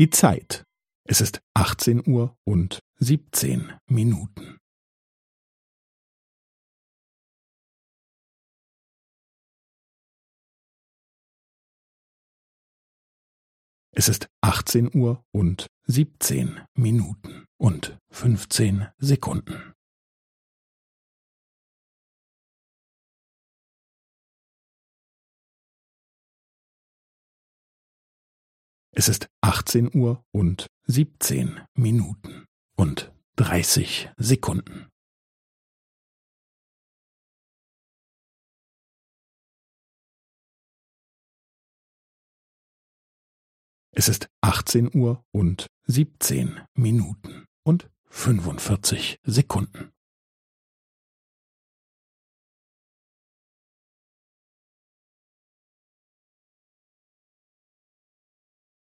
Die Zeit. Es ist 18 Uhr und 17 Minuten. Es ist 18 Uhr und 17 Minuten und 15 Sekunden. Es ist 18 Uhr und 17 Minuten und 30 Sekunden. Es ist 18 Uhr und 17 Minuten und 45 Sekunden.